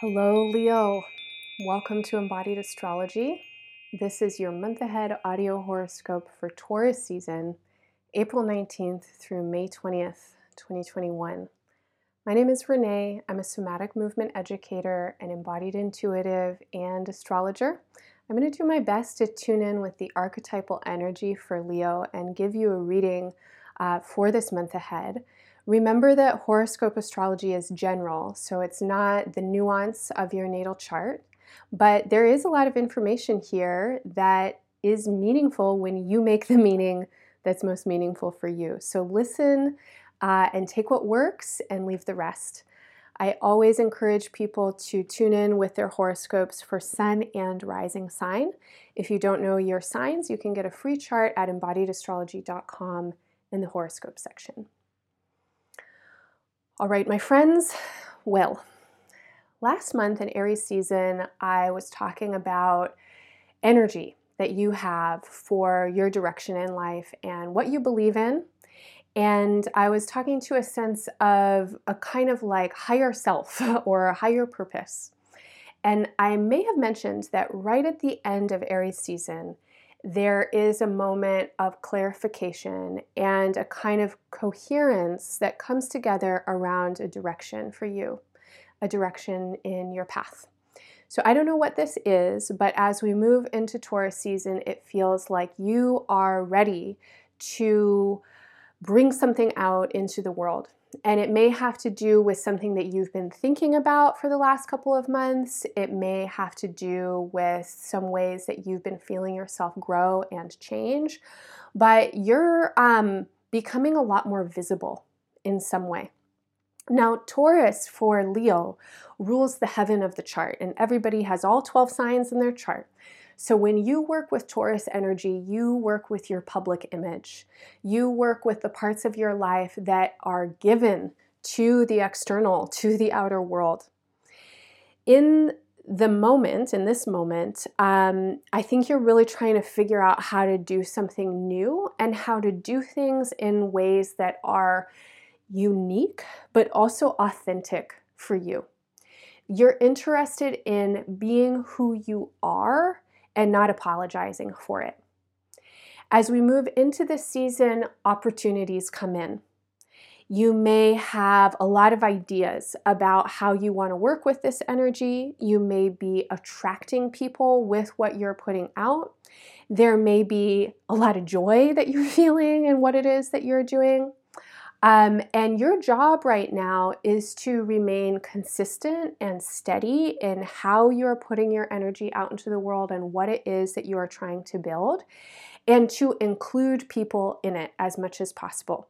Hello, Leo. Welcome to Embodied Astrology. This is your month ahead audio horoscope for Taurus season, April 19th through May 20th, 2021. My name is Renee. I'm a somatic movement educator, an embodied intuitive, and astrologer. I'm going to do my best to tune in with the archetypal energy for Leo and give you a reading uh, for this month ahead. Remember that horoscope astrology is general, so it's not the nuance of your natal chart, but there is a lot of information here that is meaningful when you make the meaning that's most meaningful for you. So listen uh, and take what works and leave the rest. I always encourage people to tune in with their horoscopes for sun and rising sign. If you don't know your signs, you can get a free chart at embodiedastrology.com in the horoscope section. All right, my friends, well, last month in Aries season, I was talking about energy that you have for your direction in life and what you believe in. And I was talking to a sense of a kind of like higher self or a higher purpose. And I may have mentioned that right at the end of Aries season, there is a moment of clarification and a kind of coherence that comes together around a direction for you, a direction in your path. So I don't know what this is, but as we move into Taurus season, it feels like you are ready to bring something out into the world. And it may have to do with something that you've been thinking about for the last couple of months. It may have to do with some ways that you've been feeling yourself grow and change. But you're um, becoming a lot more visible in some way. Now, Taurus for Leo rules the heaven of the chart, and everybody has all 12 signs in their chart. So when you work with Taurus energy, you work with your public image. You work with the parts of your life that are given to the external, to the outer world. In the moment, in this moment, um, I think you're really trying to figure out how to do something new and how to do things in ways that are unique, but also authentic for you. You're interested in being who you are and not apologizing for it. As we move into this season, opportunities come in. You may have a lot of ideas about how you want to work with this energy. You may be attracting people with what you're putting out. There may be a lot of joy that you're feeling in what it is that you're doing. Um, and your job right now is to remain consistent and steady in how you're putting your energy out into the world and what it is that you are trying to build, and to include people in it as much as possible.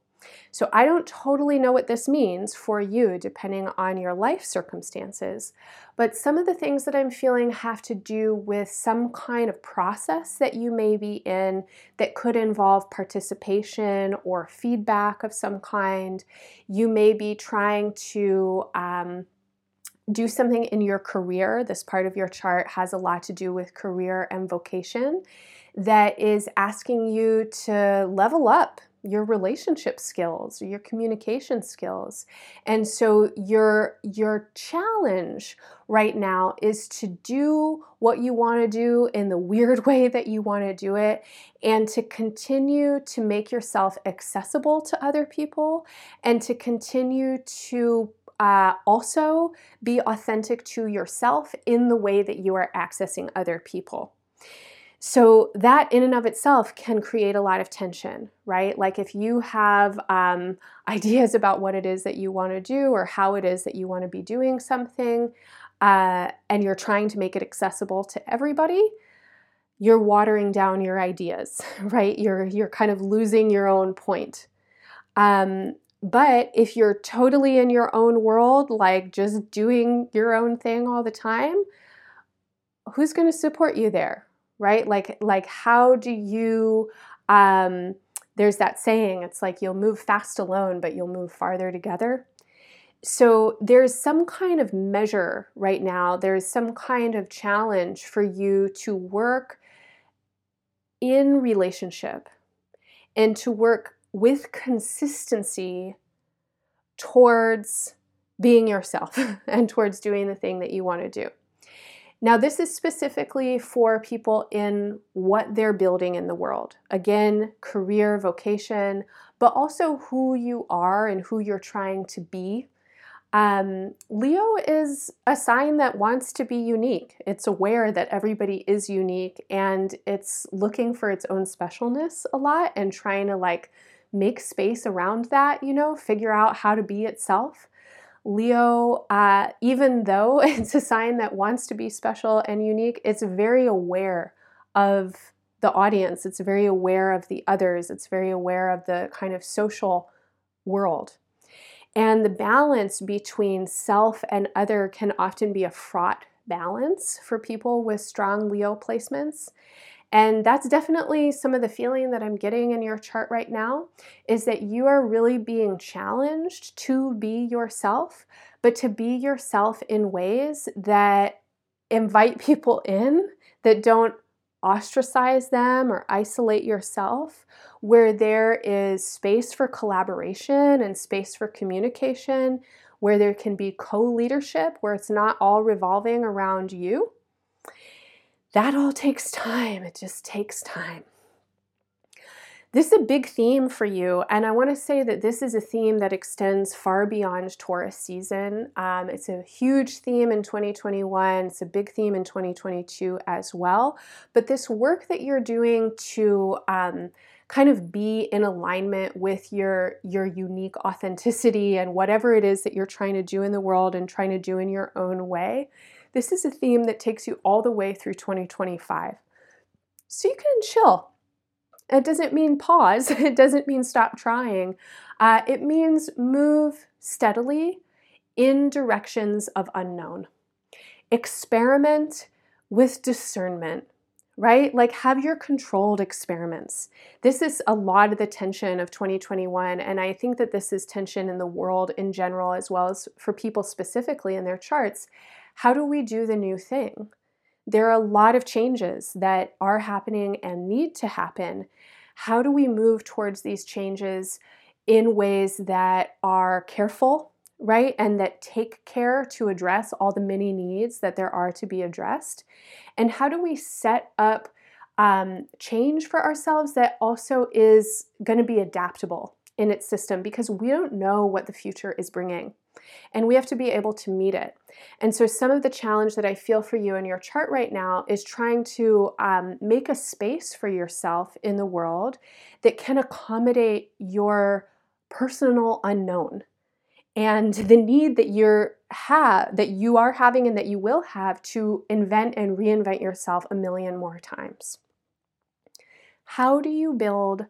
So I don't totally know what this means for you, depending on your life circumstances, but some of the things that I'm feeling have to do with some kind of process that you may be in that could involve participation or feedback of some kind. You may be trying to um, do something in your career. This part of your chart has a lot to do with career and vocation that is asking you to level up your relationship skills, your communication skills. And so your your challenge right now is to do what you want to do in the weird way that you want to do it and to continue to make yourself accessible to other people and to continue to uh, also be authentic to yourself in the way that you are accessing other people. So, that in and of itself can create a lot of tension, right? Like if you have um, ideas about what it is that you want to do or how it is that you want to be doing something, uh, and you're trying to make it accessible to everybody, you're watering down your ideas, right? You're, you're kind of losing your own point. Um, but if you're totally in your own world, like just doing your own thing all the time, who's going to support you there, right? Like like how do you um, there's that saying it's like you'll move fast alone but you'll move farther together. So there's some kind of measure right now, there's some kind of challenge for you to work in relationship and to work with consistency towards being yourself and towards doing the thing that you want to do. Now, this is specifically for people in what they're building in the world. Again, career, vocation, but also who you are and who you're trying to be. Um, Leo is a sign that wants to be unique. It's aware that everybody is unique and it's looking for its own specialness a lot and trying to like make space around that, you know, figure out how to be itself. Leo, uh, even though it's a sign that wants to be special and unique, it's very aware of the audience. It's very aware of the others. It's very aware of the kind of social world. And the balance between self and other can often be a fraught balance for people with strong Leo placements. And that's definitely some of the feeling that I'm getting in your chart right now is that you are really being challenged to be yourself, but to be yourself in ways that invite people in, that don't ostracize them or isolate yourself, where there is space for collaboration and space for communication, where there can be co leadership, where it's not all revolving around you that all takes time. It just takes time. This is a big theme for you, and I want to say that this is a theme that extends far beyond Taurus season. Um, it's a huge theme in 2021, it's a big theme in 2022 as well. But this work that you're doing to um, kind of be in alignment with your your unique authenticity and whatever it is that you're trying to do in the world and trying to do in your own way this is a theme that takes you all the way through 2025. So you can chill. It doesn't mean pause, it doesn't mean stop trying. Uh, it means move steadily in directions of unknown. Experiment with discernment, right? Like have your controlled experiments. This is a lot of the tension of 2021. And I think that this is tension in the world in general, as well as for people specifically in their charts how do we do the new thing? There are a lot of changes that are happening and need to happen. How do we move towards these changes in ways that are careful, right? And that take care to address all the many needs that there are to be addressed? And how do we set up um, change for ourselves that also is going to be adaptable in its system because we don't know what the future is bringing and we have to be able to meet it. And so, some of the challenge that I feel for you in your chart right now is trying to um, make a space for yourself in the world that can accommodate your personal unknown and the need that you're have that you are having and that you will have to invent and reinvent yourself a million more times. How do you build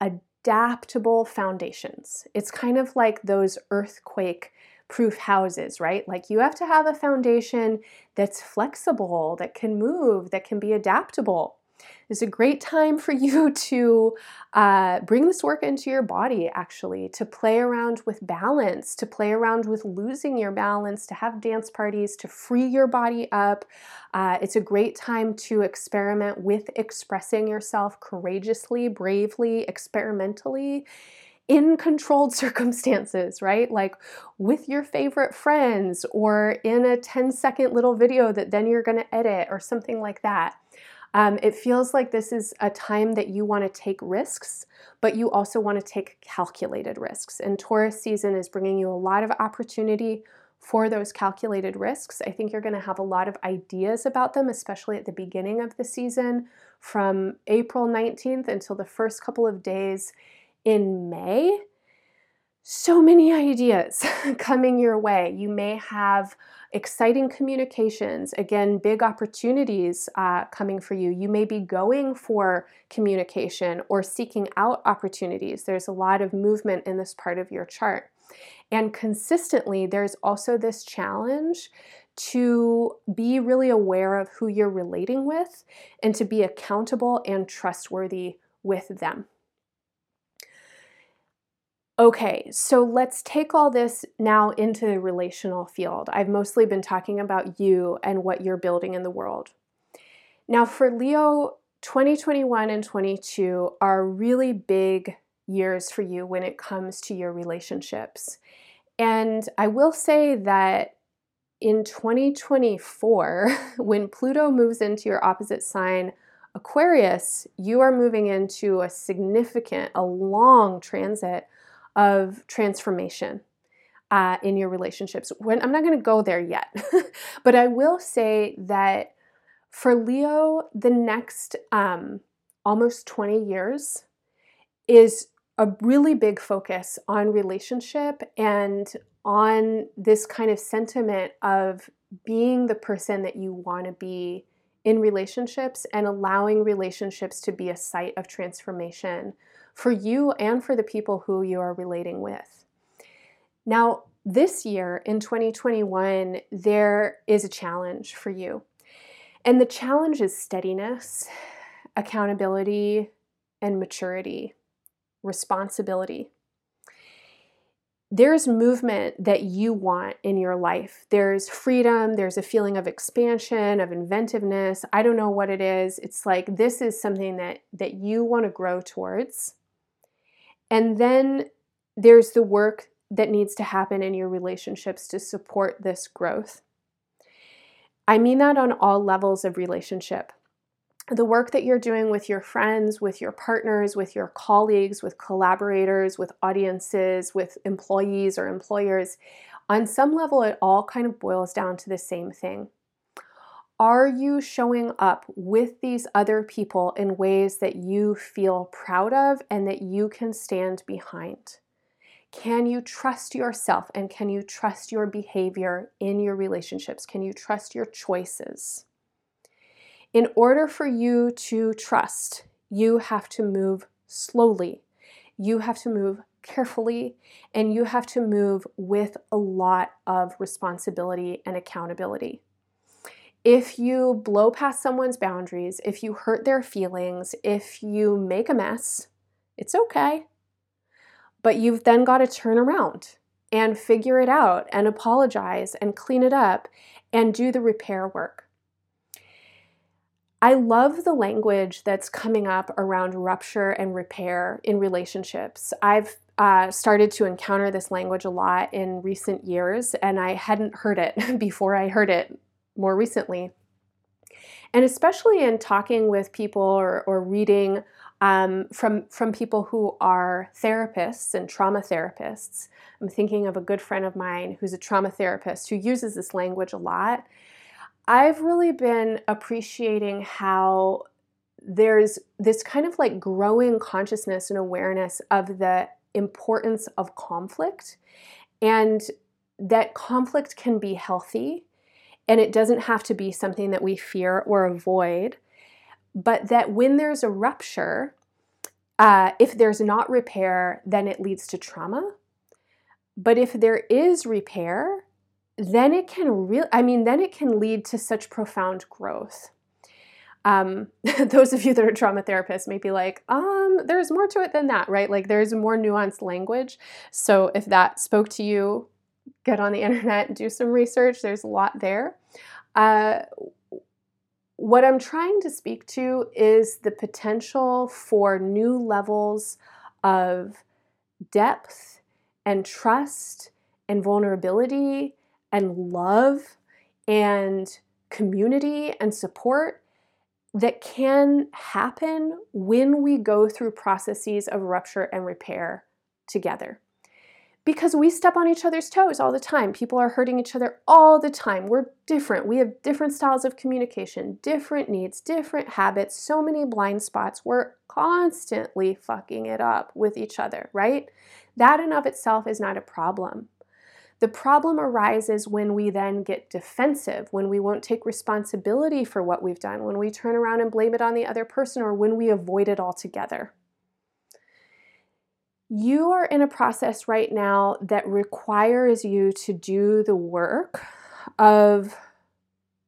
a adaptable foundations. It's kind of like those earthquake proof houses, right? Like you have to have a foundation that's flexible, that can move, that can be adaptable. It's a great time for you to uh, bring this work into your body, actually, to play around with balance, to play around with losing your balance, to have dance parties, to free your body up. Uh, it's a great time to experiment with expressing yourself courageously, bravely, experimentally in controlled circumstances, right? Like with your favorite friends or in a 10 second little video that then you're going to edit or something like that. Um, it feels like this is a time that you want to take risks, but you also want to take calculated risks. And Taurus season is bringing you a lot of opportunity for those calculated risks. I think you're going to have a lot of ideas about them, especially at the beginning of the season from April 19th until the first couple of days in May. So many ideas coming your way. You may have exciting communications, again, big opportunities uh, coming for you. You may be going for communication or seeking out opportunities. There's a lot of movement in this part of your chart. And consistently, there's also this challenge to be really aware of who you're relating with and to be accountable and trustworthy with them. Okay, so let's take all this now into the relational field. I've mostly been talking about you and what you're building in the world. Now, for Leo, 2021 and 22 are really big years for you when it comes to your relationships. And I will say that in 2024, when Pluto moves into your opposite sign, Aquarius, you are moving into a significant, a long transit of transformation uh, in your relationships. When I'm not going to go there yet, but I will say that for Leo, the next um, almost 20 years is a really big focus on relationship and on this kind of sentiment of being the person that you want to be in relationships and allowing relationships to be a site of transformation for you and for the people who you are relating with. Now, this year in 2021, there is a challenge for you. And the challenge is steadiness, accountability, and maturity, responsibility there's movement that you want in your life. There's freedom, there's a feeling of expansion, of inventiveness. I don't know what it is. It's like this is something that that you want to grow towards. And then there's the work that needs to happen in your relationships to support this growth. I mean that on all levels of relationship the work that you're doing with your friends, with your partners, with your colleagues, with collaborators, with audiences, with employees or employers, on some level, it all kind of boils down to the same thing. Are you showing up with these other people in ways that you feel proud of and that you can stand behind? Can you trust yourself and can you trust your behavior in your relationships? Can you trust your choices? In order for you to trust, you have to move slowly. You have to move carefully and you have to move with a lot of responsibility and accountability. If you blow past someone's boundaries, if you hurt their feelings, if you make a mess, it's okay. But you've then got to turn around and figure it out and apologize and clean it up and do the repair work. I love the language that's coming up around rupture and repair in relationships. I've uh, started to encounter this language a lot in recent years, and I hadn't heard it before I heard it more recently. And especially in talking with people or, or reading um, from, from people who are therapists and trauma therapists. I'm thinking of a good friend of mine who's a trauma therapist who uses this language a lot. I've really been appreciating how there's this kind of like growing consciousness and awareness of the importance of conflict and that conflict can be healthy and it doesn't have to be something that we fear or avoid, but that when there's a rupture, uh, if there's not repair, then it leads to trauma. But if there is repair, then it can really, I mean, then it can lead to such profound growth. Um, those of you that are trauma therapists may be like, um, there's more to it than that, right? Like there's more nuanced language. So if that spoke to you, get on the internet, do some research. There's a lot there. Uh, what I'm trying to speak to is the potential for new levels of depth and trust and vulnerability and love and community and support that can happen when we go through processes of rupture and repair together. Because we step on each other's toes all the time. People are hurting each other all the time. We're different. We have different styles of communication, different needs, different habits, so many blind spots. We're constantly fucking it up with each other, right? That in of itself is not a problem. The problem arises when we then get defensive, when we won't take responsibility for what we've done, when we turn around and blame it on the other person, or when we avoid it altogether. You are in a process right now that requires you to do the work of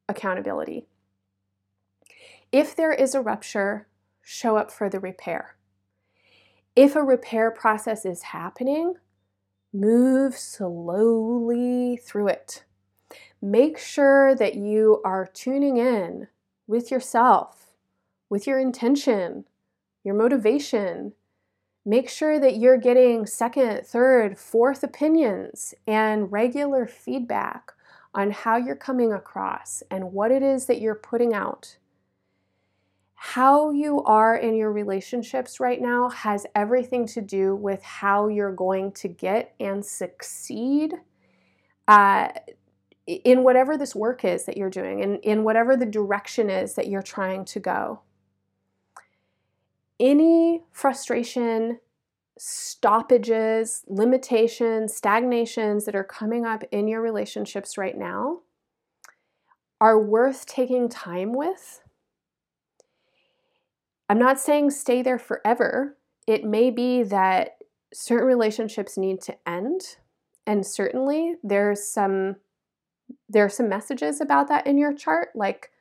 accountability. If there is a rupture, show up for the repair. If a repair process is happening, Move slowly through it. Make sure that you are tuning in with yourself, with your intention, your motivation. Make sure that you're getting second, third, fourth opinions and regular feedback on how you're coming across and what it is that you're putting out. How you are in your relationships right now has everything to do with how you're going to get and succeed uh, in whatever this work is that you're doing and in whatever the direction is that you're trying to go any frustration, stoppages, limitations, stagnations that are coming up in your relationships right now are worth taking time with. I'm not saying stay there forever. It may be that certain relationships need to end, and certainly there's some there are some messages about that in your chart like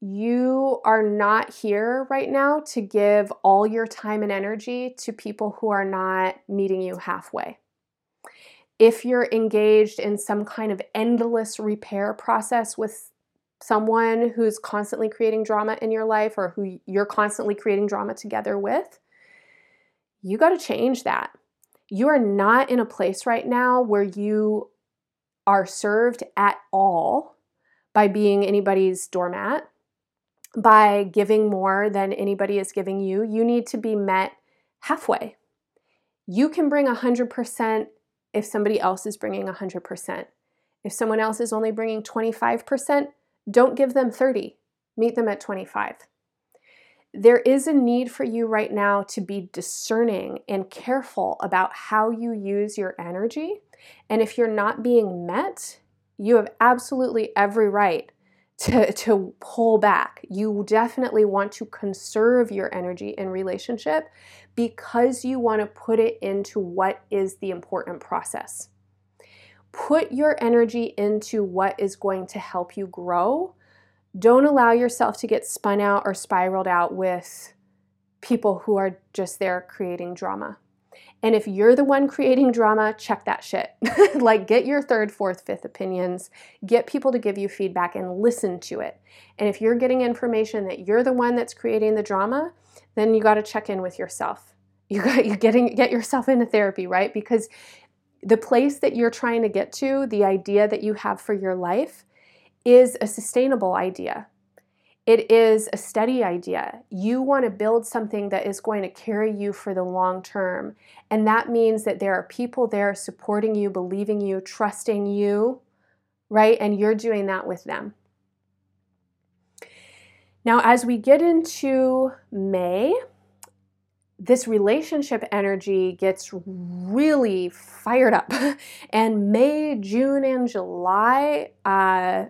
you are not here right now to give all your time and energy to people who are not meeting you halfway. If you're engaged in some kind of endless repair process with someone who's constantly creating drama in your life or who you're constantly creating drama together with, you got to change that. You are not in a place right now where you are served at all by being anybody's doormat by giving more than anybody is giving you. You need to be met halfway. You can bring 100% if somebody else is bringing 100%. If someone else is only bringing 25%, don't give them 30. Meet them at 25. There is a need for you right now to be discerning and careful about how you use your energy. And if you're not being met, you have absolutely every right to, to pull back. You definitely want to conserve your energy in relationship because you want to put it into what is the important process. Put your energy into what is going to help you grow. Don't allow yourself to get spun out or spiraled out with people who are just there creating drama. And if you're the one creating drama, check that shit. like, get your third, fourth, fifth opinions, get people to give you feedback and listen to it. And if you're getting information that you're the one that's creating the drama, then you got to check in with yourself. You got you getting get yourself into therapy, right? Because the place that you're trying to get to, the idea that you have for your life is a sustainable idea. It is a steady idea. You want to build something that is going to carry you for the long term. And that means that there are people there supporting you, believing you, trusting you, right? And you're doing that with them. Now, as we get into May, this relationship energy gets really fired up. and May, June, and July, uh,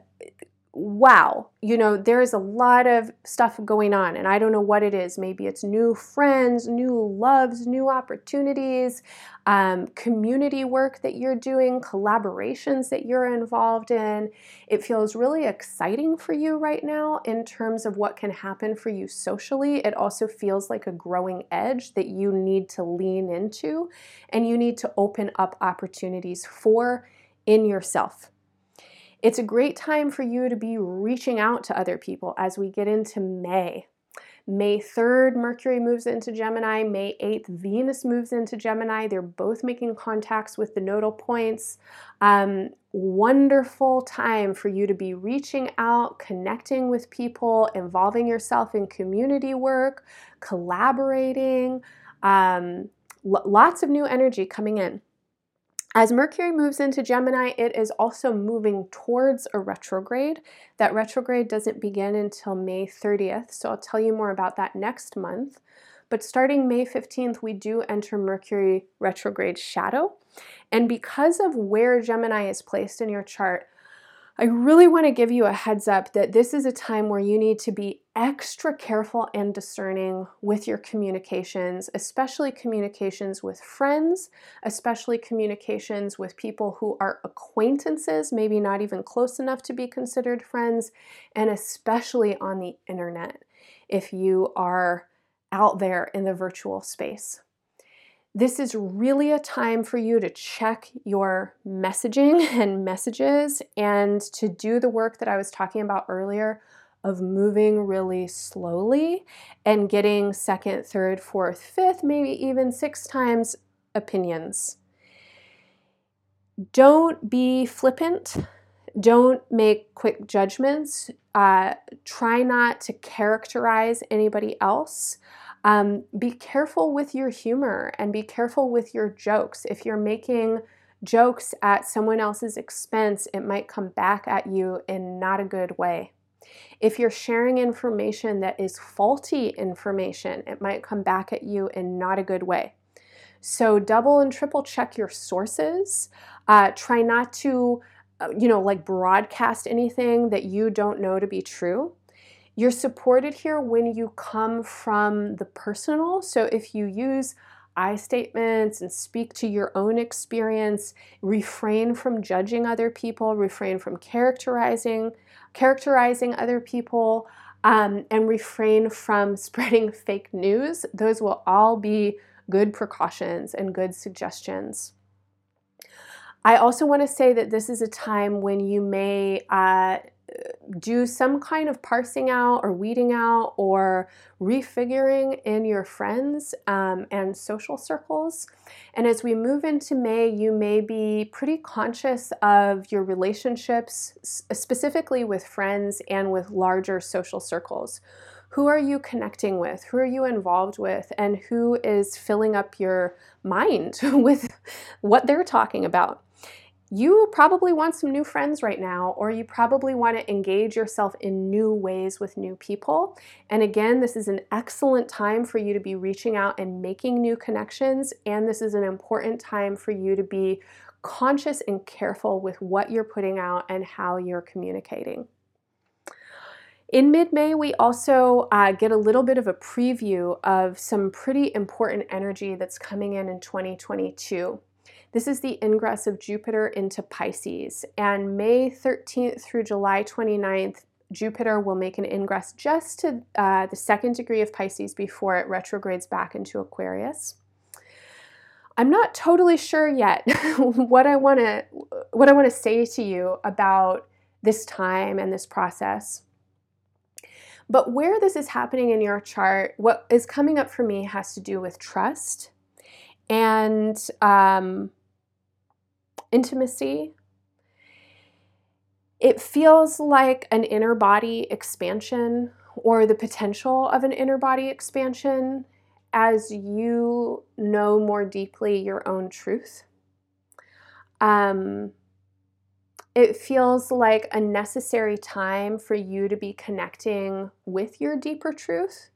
wow, you know, there is a lot of stuff going on, and I don't know what it is. Maybe it's new friends, new loves, new opportunities, um, community work that you're doing, collaborations that you're involved in. It feels really exciting for you right now in terms of what can happen for you socially. It also feels like a growing edge that you need to lean into and you need to open up opportunities for in yourself. It's a great time for you to be reaching out to other people as we get into May. May 3rd, Mercury moves into Gemini. May 8th, Venus moves into Gemini. They're both making contacts with the nodal points. Um, wonderful time for you to be reaching out, connecting with people, involving yourself in community work, collaborating. Um, lots of new energy coming in. As Mercury moves into Gemini, it is also moving towards a retrograde. That retrograde doesn't begin until May 30th, so I'll tell you more about that next month. But starting May 15th, we do enter Mercury retrograde shadow. And because of where Gemini is placed in your chart, I really want to give you a heads up that this is a time where you need to be extra careful and discerning with your communications, especially communications with friends, especially communications with people who are acquaintances, maybe not even close enough to be considered friends, and especially on the internet if you are out there in the virtual space. This is really a time for you to check your messaging and messages and to do the work that I was talking about earlier of moving really slowly and getting second, third, fourth, fifth, maybe even six times opinions. Don't be flippant. Don't make quick judgments. Uh, try not to characterize anybody else. Um, be careful with your humor and be careful with your jokes. If you're making jokes at someone else's expense, it might come back at you in not a good way. If you're sharing information that is faulty information, it might come back at you in not a good way. So double and triple check your sources. Uh, try not to, uh, you know, like broadcast anything that you don't know to be true. You're supported here when you come from the personal. So if you use I statements and speak to your own experience, refrain from judging other people, refrain from characterizing characterizing other people, um, and refrain from spreading fake news. Those will all be good precautions and good suggestions. I also want to say that this is a time when you may uh, do some kind of parsing out or weeding out or refiguring in your friends um, and social circles. And as we move into May, you may be pretty conscious of your relationships, specifically with friends and with larger social circles. Who are you connecting with? Who are you involved with? And who is filling up your mind with what they're talking about? You probably want some new friends right now, or you probably want to engage yourself in new ways with new people. And again, this is an excellent time for you to be reaching out and making new connections. And this is an important time for you to be conscious and careful with what you're putting out and how you're communicating. In mid May, we also uh, get a little bit of a preview of some pretty important energy that's coming in in 2022. This is the ingress of Jupiter into Pisces, and May 13th through July 29th, Jupiter will make an ingress just to uh, the second degree of Pisces before it retrogrades back into Aquarius. I'm not totally sure yet what I want to what I want to say to you about this time and this process. But where this is happening in your chart, what is coming up for me has to do with trust and um, intimacy. It feels like an inner body expansion or the potential of an inner body expansion as you know more deeply your own truth. Um, it feels like a necessary time for you to be connecting with your deeper truth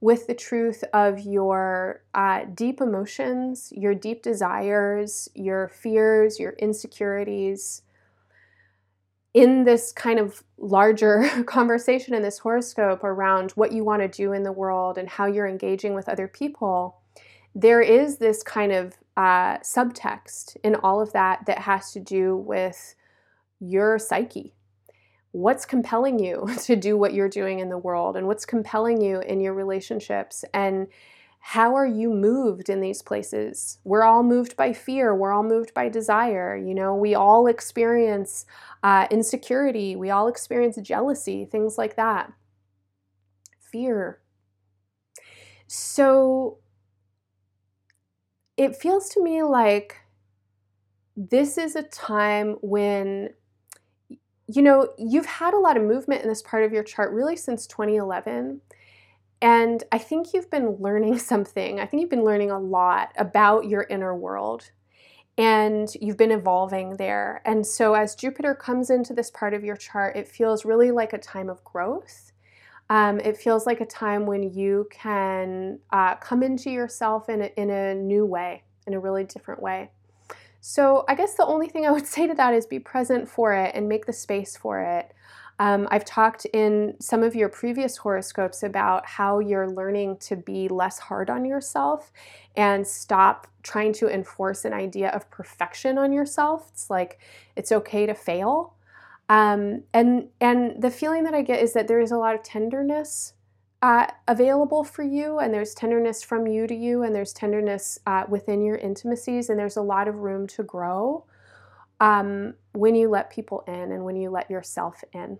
with the truth of your uh, deep emotions, your deep desires, your fears, your insecurities. In this kind of larger conversation in this horoscope around what you want to do in the world and how you're engaging with other people, there is this kind of uh, subtext in all of that that has to do with your psyche what's compelling you to do what you're doing in the world and what's compelling you in your relationships and how are you moved in these places? We're all moved by fear. We're all moved by desire. You know we all experience uh, insecurity. We all experience jealousy things like that. Fear. So it feels to me like this is a time when you know, you've had a lot of movement in this part of your chart really since 2011. And I think you've been learning something. I think you've been learning a lot about your inner world and you've been evolving there. And so as Jupiter comes into this part of your chart, it feels really like a time of growth. Um, it feels like a time when you can uh, come into yourself in a, in a new way, in a really different way. So I guess the only thing I would say to that is be present for it and make the space for it. Um, I've talked in some of your previous horoscopes about how you're learning to be less hard on yourself and stop trying to enforce an idea of perfection on yourself. It's like it's okay to fail. Um, and and the feeling that I get is that there is a lot of tenderness uh, available for you, and there's tenderness from you to you, and there's tenderness uh, within your intimacies, and there's a lot of room to grow um, when you let people in and when you let yourself in.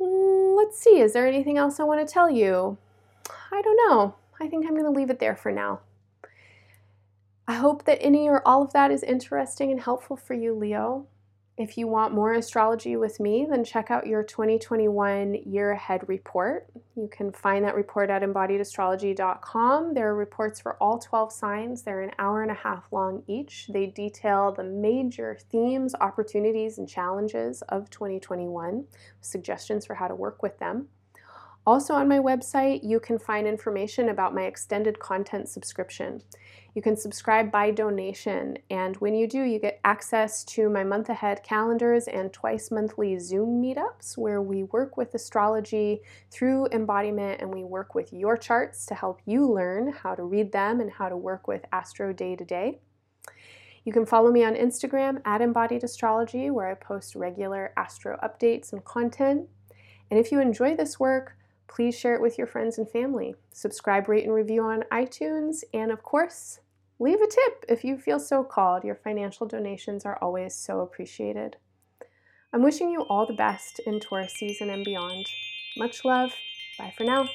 Mm, let's see, is there anything else I want to tell you? I don't know. I think I'm going to leave it there for now. I hope that any or all of that is interesting and helpful for you, Leo. If you want more astrology with me, then check out your 2021 year ahead report. You can find that report at embodiedastrology.com. There are reports for all 12 signs. They're an hour and a half long each. They detail the major themes, opportunities, and challenges of 2021, suggestions for how to work with them. Also, on my website, you can find information about my extended content subscription. You can subscribe by donation, and when you do, you get access to my month ahead calendars and twice monthly Zoom meetups where we work with astrology through embodiment and we work with your charts to help you learn how to read them and how to work with Astro day to day. You can follow me on Instagram at Embodied Astrology, where I post regular astro updates and content. And if you enjoy this work, please share it with your friends and family. Subscribe, rate, and review on iTunes, and of course, Leave a tip if you feel so called. Your financial donations are always so appreciated. I'm wishing you all the best in Taurus season and beyond. Much love. Bye for now.